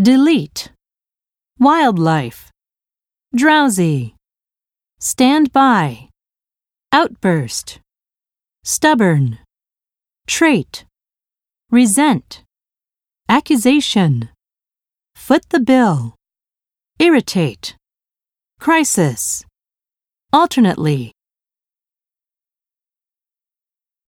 delete, wildlife, drowsy, stand by, outburst, stubborn, trait, resent, accusation, foot the bill, irritate, crisis, alternately,